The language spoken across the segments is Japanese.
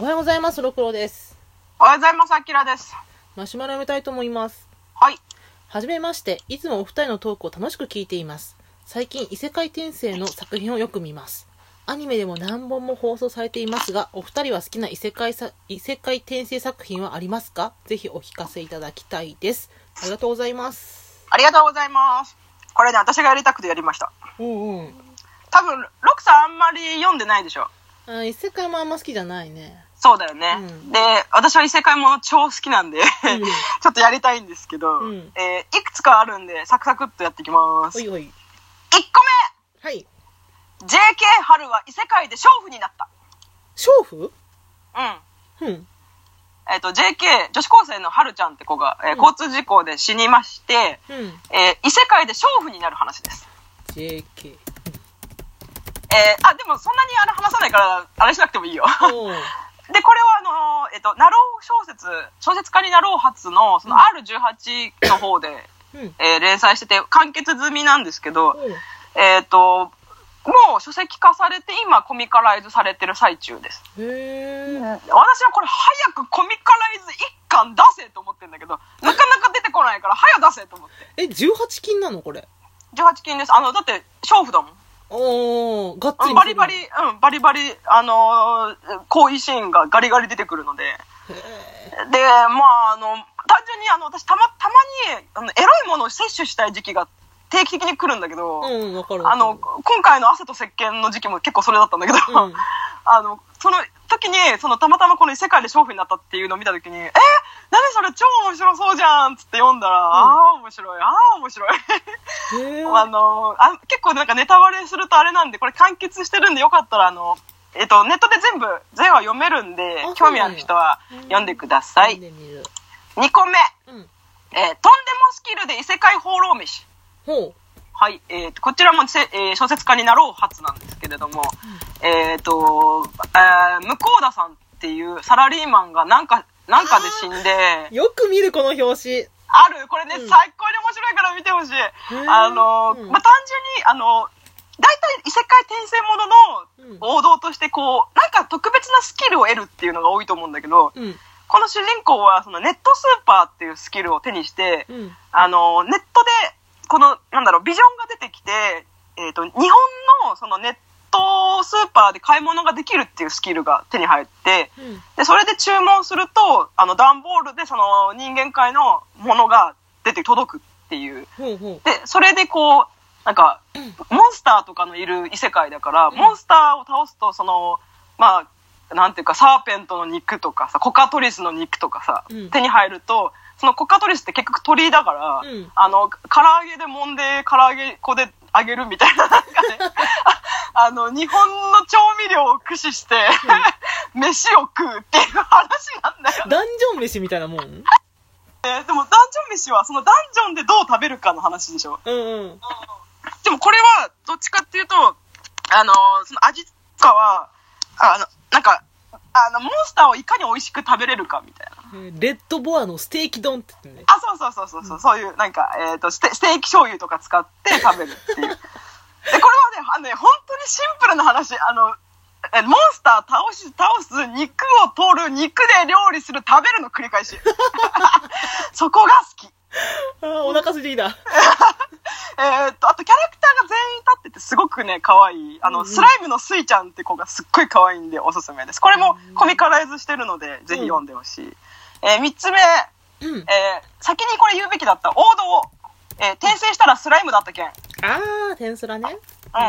おはようございます、ろくろです。おはようございます、あきらです。マシュマロ読みたいと思います。はい。はじめまして、いつもお二人のトークを楽しく聞いています。最近、異世界転生の作品をよく見ます。アニメでも何本も放送されていますが、お二人は好きな異世界さ異世界転生作品はありますか？ぜひお聞かせいただきたいです。ありがとうございます。ありがとうございます。これね、私がやりたくてやりました。うんうん。多分、ロクさんあんまり読んでないでしょ？あ異世界もあんま好きじゃないね。そうだよね。うんで、私は異世界もの超好きなんで、ん ちょっとやりたいんですけど、うんえーいくつかあるんで、サクサクっとやっていきます。1おいおい。個はい。目 !JK 春は異世界で娼婦になった。娼婦？うん。うん。えっ、と、JK、女子高生の春ちゃんって子が、えーうん交通事故で死にまして、うん。えー異世界で娼婦になる話です。JK。えーあ、でもそんなにあれ話さないから、あれしなくてもいいよ。で、これはあの、えっと、ナロー小説、小説家になろう初の、その R18 の方で、うん。えー連載してて、完結済みなんですけど、おうえっと、もう書籍化されて、今コミカライズされてる最中です。へえ。私はこれ早くコミカライズ一巻出せと思ってんだけど、なかなか出てこないから早出せと思って。え、18金なのこれ？18金です。あの、だって、娼婦だもん。おー、がっつり。バリバリ、うん、バリバリ、あのー、行為シーンがガリガリ出てくるので、へで、まあ、あの、単純にあの、私たま、たまに、あの、エロいものを摂取したい時期が定期的に来るんだけど、ーうん。あの、今回の汗と石鹸の時期も結構それだったんだけど、うん あの、その時に、そのたまたまこの世界で娼婦になったっていうのを見た時に、え？何それ超面白そうじゃんっつって読んだら、ああ、面白い、ああ、面白い。へ あのあ、結構なんかネタバレするとあれなんで、これ完結してるんでよかったら、あの、えっと、ネットで全部、全話読めるんであ、興味ある人は読んでください。見てみる。2個目、うん。えーとんでもスキルで異世界放浪飯。ほはい、えーと、こちらもせ、えー小説家になろう初なんですけれども、えっ、と、えー向田さんっていうサラリーマンがなんか、なんかで死んでう。、よく見るこの表紙。ある、これね、うん最高に面白いから見てほしい。ーあの、うんまあ、単純に、あの、大体異世界転生ものうんの王道として、こう、なんか特別なスキルを得るっていうのが多いと思うんだけど、うん。この主人公はそのネットスーパーっていうスキルを手にして、うん。あの、ネットで、この、なんだろう、ビジョンが出てきて、えっ、と、日本のそのネットスーパーで買い物ができるっていうスキルが手に入って、うん。で、それで注文すると、あの、段ボールでその人間界のものが出て届くっていう。ほうほで、それでこう、なんか、モンスターとかのいる異世界だから、モンスターを倒すと、その、まあ、なんていうか、サーペントの肉とかさ、コカトリスの肉とかさ、うん手に入ると、そのコカトリスって結局鳥だから、うんあの、唐揚げで揉んで、唐揚げ粉で揚げるみたいな、なんかね、あ あの、日本の調味料を駆使して、飯を食うっていう話なんだよう。ダンジョン飯みたいなもん？うんね。でも、ダンジョン飯は、そのダンジョンでどう食べるかの話でしょ。うん。でもこれは、どっちかっていうと、あの、その味とかは、あの、なんか、あの、モンスターをいかに美味しく食べれるかみたいな。レッドボアのステーキ丼って言ってね。あ、そうそうそうそうそう、そういう、なんか、えっ、とステ、ステーキ醤油とか使って食べるっていう。で、これはね、あのね、本当にシンプルな話、あの、えモンスター倒し、倒す、肉を取る、肉で料理する、食べるの繰り返し。そこが好き。お腹空いてきた。えーっと、あとキャラクターが全員立っててすごくね、可愛い。あの、うんうんスライムのスイちゃんって子がすっごい可愛いんでおすすめです。これもコミカライズしてるので、ぜひ読んでほしい。えー三つ目、うん。えー先にこれ言うべきだった。王道。えー転生したらスライムだった件。あー、テンスラね。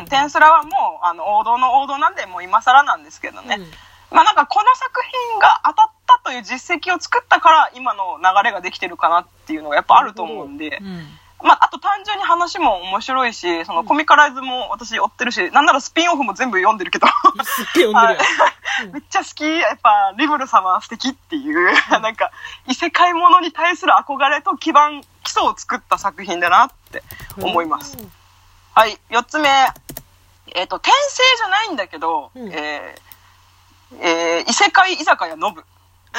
うん、テンスラはもう、あの、王道の王道なんで、もう今更なんですけどね。うんまあなんかこの作品が当たったという実績を作ったから、今の流れができてるかなっていうのがやっぱあると思うんで。うん。まあ、あと単純に話も面白いし、そのコミカライズも私追ってるし、なんならスピンオフも全部読んでるけど、すっげえ読んでるよ。めっちゃ好き。やっぱ、リブル様素敵っていう、なんか、異世界ものに対する憧れと基盤、基礎を作った作品だなって思います。はい、四つ目。えっ、と、転生じゃないんだけど、うんえーえー異世界居酒屋ノブ。あ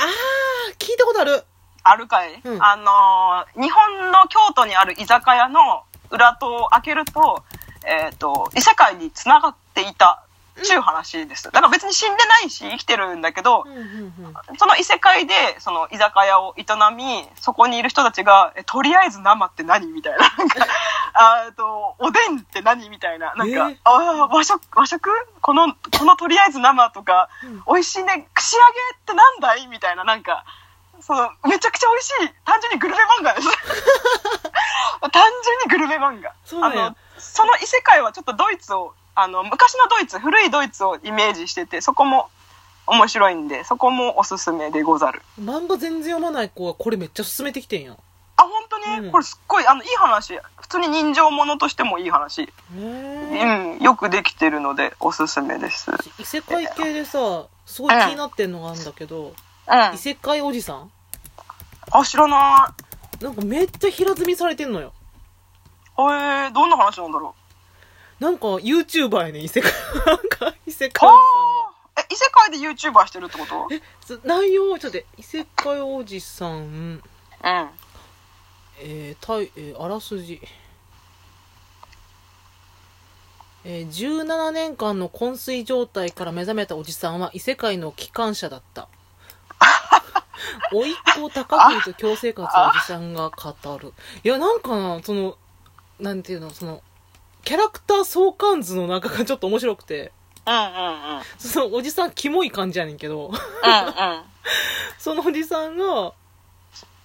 ー、聞いたことある。あるかい、うん。あのー日本の京都にある居酒屋の裏戸を開けると、えっ、と、異世界に繋がっていたちゅう話です。だから別に死んでないし、生きてるんだけどう、んうんうんその異世界で、その居酒屋を営み、そこにいる人たちが、えとりあえず生って何みたいな。なんか、あーと、おでんって何みたいな。なんか、えー。ああ、和食、和食？この、このとりあえず生とか、うん。美味しいね、串揚げってなんだい？みたいな、なんか、その、めちゃくちゃ美味しい、単純にグルメ漫画です。単純にグルメ漫画。そあの、その異世界はちょっとドイツを、あの、昔のドイツ、古いドイツをイメージしてて、そこも面白いんで、そこもおすすめでござる。漫画全然読まない子はこれめっちゃ勧めてきてんや。へあ、本当に、うんこれすっごい、あの、いい話。普通に人情ものとしてもいい話。うえ。ん、よくできてるので、おすすめです。異世界系でさ、すごい気になってんのがあるんだけど、うん異。世界おじさん？あ、知らない。なんかめっちゃ平積みされてんのよ。えー、どんな話なんだろう。なんか YouTuber やねん異世界。なんか異世は界おじあ。え、異世界で YouTuber してるってこと？え、そ内容、ちょっと異世界おじさん、うん。えー、たい、えーあらすじ。えー17年間の昏睡状態から目覚めたおじさんは異世界の機関車だった。おいっ子高栗と共生活をおじさんが語る。いや、なんかな、その、なんていうの、その、キャラクター相関図の中がちょっと面白くて、うんうんうん。そのおじさんキモい感じやねんけど、うんうん。そのおじさんが、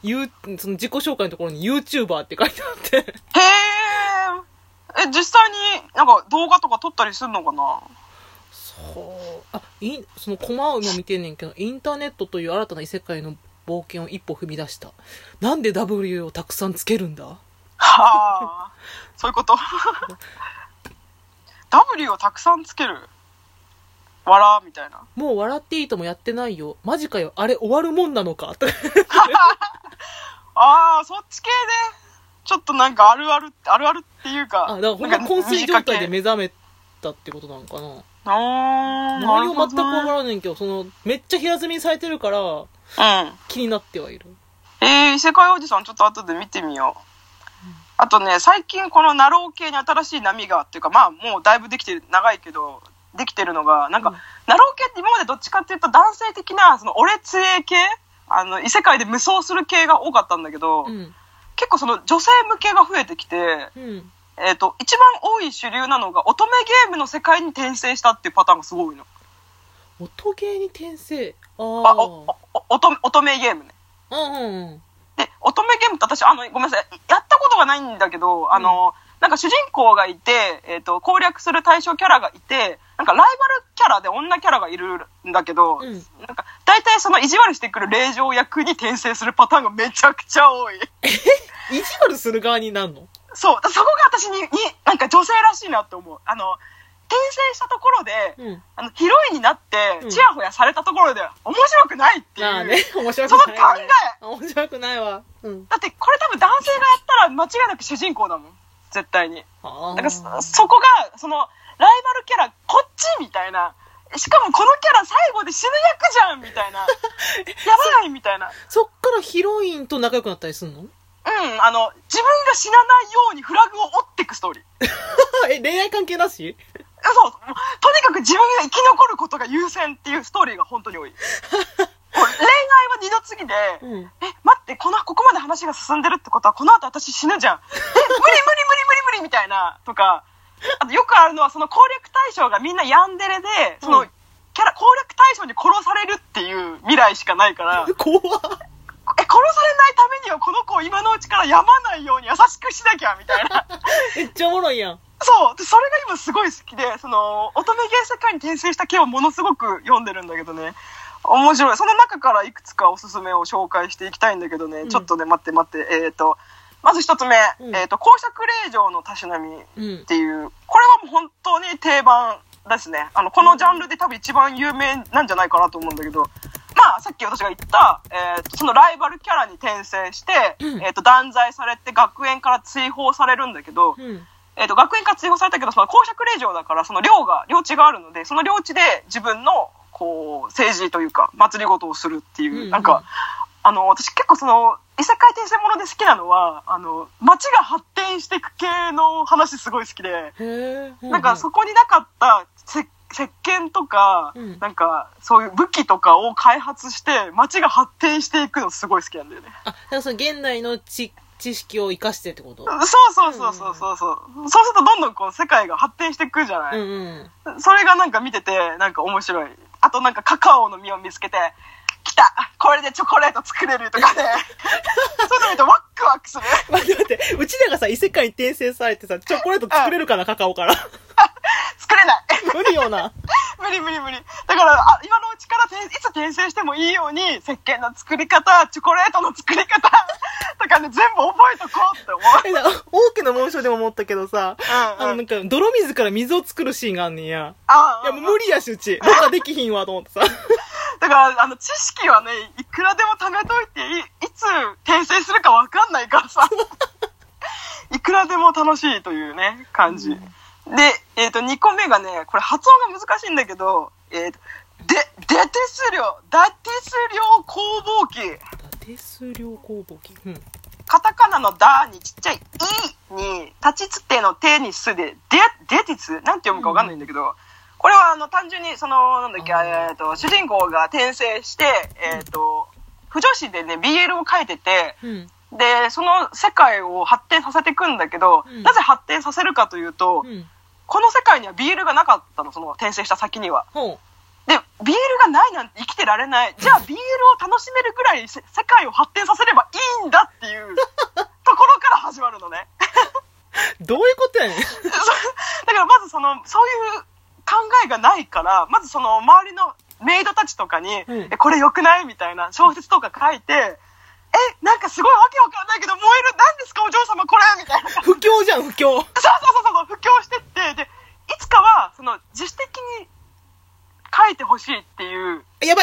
ゆうその自己紹介のところに YouTuber って書いてあって、へえ。え、実際になんか動画とか撮ったりするのかな？そう。あ、いそのコマを今見てんねんけど、インターネットという新たな異世界の冒険を一歩踏み出した。なんで W をたくさんつけるんだ？はあ。そういうこと？W をたくさんつける？笑みたいな。もう笑っていいともやってないよ。マジかよ。あれ終わるもんなのか？ああ、そっち系で、ちょっとなんかあるある、あるあるっていうか。あ、だからほんま昏睡状態で短目覚めたってことなのかな。系あーな内容全くわからんねんけど、その、めっちゃ平積みにされてるから、うん。気になってはいる。えー、異世界おじさんちょっと後で見てみよう。あとね、最近このなろう系に新しい波がっていうか、まあもうだいぶできてる、長いけど、できてるのが、なんか、うんなろう系って今までどっちかっていうと男性的な、その俺強え系あの、異世界で無双する系が多かったんだけど、うん。結構その女性向けが増えてきて、うん。えっ、と、一番多い主流なのが乙女ゲームの世界に転生したっていうパターンがすごいの。音ゲーに転生？ああ、あ。お、お、お乙乙女ゲームね。うんうんうん。で、乙女ゲームって私、あの、ごめんなさい、やったことがないんだけど、あの、なんか主人公がいて、えっ、と、攻略する対象キャラがいて、なんかライバルキャラで女キャラがいるんだけど、うんなんか、大体その意地悪してくる令嬢役に転生するパターンがめちゃくちゃ多い。意地悪する側になるの？そう、だそこが私に、に、なんか女性らしいなって思う。あの、転生したところで、うん。あの、ヒロインになってう、んチヤホヤされたところで、面白くないっていう。まあね、面白くその考。え。面白くないわ。うん。だって、これ多分男性がやったら間違いなく主人公だもん。絶対に。あだからそ、そこが、その、ライバルキャラ、こっちみたいな。しかもこのキャラ最後で死ぬ役じゃんみたいな。やばないみたいな。そっからヒロインと仲良くなったりすんの？うん、あの、自分が死なないようにフラグを折っていくストーリー。え、恋愛関係なし？そう、とにかく自分が生き残ることが優先っていうストーリーが本当に多い。恋愛は二度次で、うん。え、待って、この、ここまで話が進んでるってことは、この後私死ぬじゃん。え、無理無理無理無理無理みたいな、とか、あとよくあるのは、その攻略対象がみんなヤンデレで、その、うんキャラ、攻略対象に殺されるっていう未来しかないから、え、怖っ殺されないためにはこの子を今のうちから病まないように優しくしなきゃ、みたいな。めっちゃおもろいやん。そう。で、それが今すごい好きで、その、乙女ゲー世界に転生した系をものすごく読んでるんだけどね。面白い。その中からいくつかおすすめを紹介していきたいんだけどね。うんちょっとね、待って待って。えっ、と、まず一つ目。うんえっ、と、公爵令嬢のたしなみっうん。ていう、これはもう本当に定番ですね。あの、このジャンルで多分一番有名なんじゃないかなと思うんだけど、まあ、さっき私が言った、えっ、と、そのライバルキャラに転生して、うんえっ、と、断罪されて学園から追放されるんだけど、うん。えっ、と、学園から追放されたけど、その公爵令嬢だから、その領が、領地があるので、その領地で自分の、こう、政治というか、祭り事をするっていう、うんうんなんか、あの、私結構その、異世界転生もので好きなのは、あの、街が発展していく系の話すごい好きで。なんかそこになかったせ石鹸とか、うんなんか、そういう武器とかを開発して、街が発展していくのすごい好きなんだよね。あ、だからその現代の知知識を生かしてってこと？そうそうそうそうそうそう。そうするとどんどんこう世界が発展していくじゃない、うんうん。それがなんか見てて、なんか面白い。あとなんかカカオの実を見つけて、来たこれでチョコレート作れるとかね。そういうの見るとワックワクする。待って待って、うちらがさ、異世界に転生されてさ、チョコレート作れるかな、カカオから。作れない。無理よな。無理無理無理。だから、あ今のうちから転いつ転生してもいいように、石鹸の作り方、チョコレートの作り方 とかね、全部覚えとこうって思う。え、だ王家の紋章でも思ったけどさ、あの、うんう。なんんか、泥水から水を作るシーンがあんねんや。あいや、もう無理やし、うち。ろ過できひんわ、と思ってさ。だから、あの、知識はね、いくらでも貯めといていい、いつ転生するかわかんないからさ。いくらでも楽しいというね、感じ。で、えっ、と、2個目がね、これ発音が難しいんだけど、えっ、と、で、デテス量、ダテス量工房機。手数料工房機。うん。カタカナのダにちっちゃいイに、立ちつての手にすで、デ、デティツなんて読むかわかんないんだけど、これはあの単純にその、なんだっけ、えっ、と、主人公が転生して、えっ、と、不女子でね、BL を書いてて、うん。で、その世界を発展させていくんだけど、うんなぜ発展させるかというと、うん。この世界には BL がなかったの、その転生した先には。ほで、BL がないなんて生きてられない。じゃあ BL を楽しめるぐらいせ世界を発展させればいいんだっていう ところから始まるのね。う。どういうことやねん。だからまずその、そういう考えがないから、まずその周りのメイドたちとかに、うんえ、これ良くない？みたいな小説とか書いて、え、なんかすごいわけわかんないけど燃える、何ですかお嬢様これみたいな。そう不況じゃん、不況。そうそうそう、布教してって、で、いつかは、その、自主的に書いてほしいっていう、やばい